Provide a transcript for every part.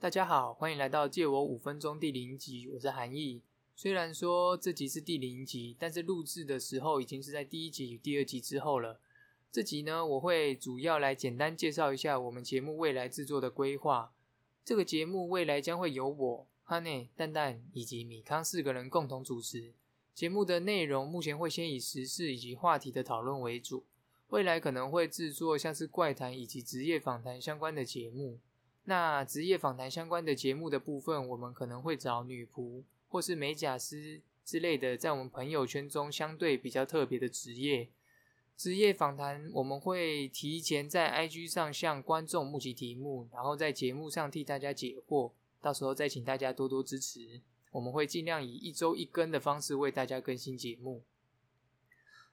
大家好，欢迎来到借我五分钟第零集，我是韩毅。虽然说这集是第零集，但是录制的时候已经是在第一集与第二集之后了。这集呢，我会主要来简单介绍一下我们节目未来制作的规划。这个节目未来将会由我、哈内、蛋蛋以及米康四个人共同主持。节目的内容目前会先以时事以及话题的讨论为主，未来可能会制作像是怪谈以及职业访谈相关的节目。那职业访谈相关的节目的部分，我们可能会找女仆或是美甲师之类的，在我们朋友圈中相对比较特别的职业。职业访谈我们会提前在 IG 上向观众募集题目，然后在节目上替大家解惑。到时候再请大家多多支持，我们会尽量以一周一更的方式为大家更新节目。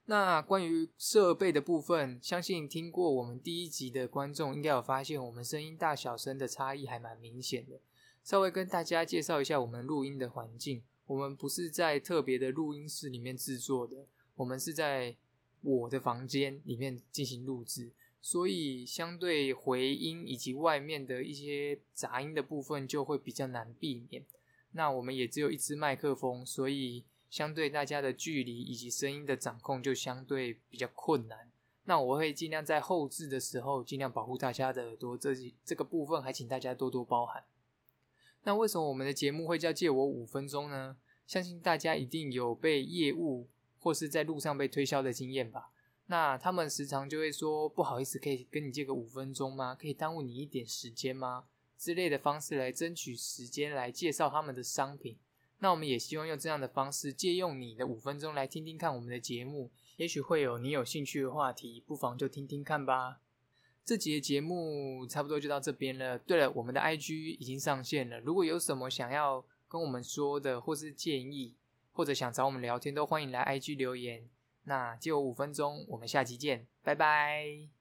那关于设备的部分，相信听过我们第一集的观众应该有发现，我们声音大小声的差异还蛮明显的。稍微跟大家介绍一下我们录音的环境，我们不是在特别的录音室里面制作的，我们是在我的房间里面进行录制，所以相对回音以及外面的一些杂音的部分就会比较难避免。那我们也只有一支麦克风，所以。相对大家的距离以及声音的掌控就相对比较困难。那我会尽量在后置的时候尽量保护大家的耳朵，这这个部分还请大家多多包涵。那为什么我们的节目会叫借我五分钟呢？相信大家一定有被业务或是在路上被推销的经验吧？那他们时常就会说不好意思，可以跟你借个五分钟吗？可以耽误你一点时间吗？之类的方式来争取时间来介绍他们的商品。那我们也希望用这样的方式，借用你的五分钟来听听看我们的节目，也许会有你有兴趣的话题，不妨就听听看吧。这集的节目差不多就到这边了。对了，我们的 IG 已经上线了，如果有什么想要跟我们说的，或是建议，或者想找我们聊天，都欢迎来 IG 留言。那借我五分钟，我们下期见，拜拜。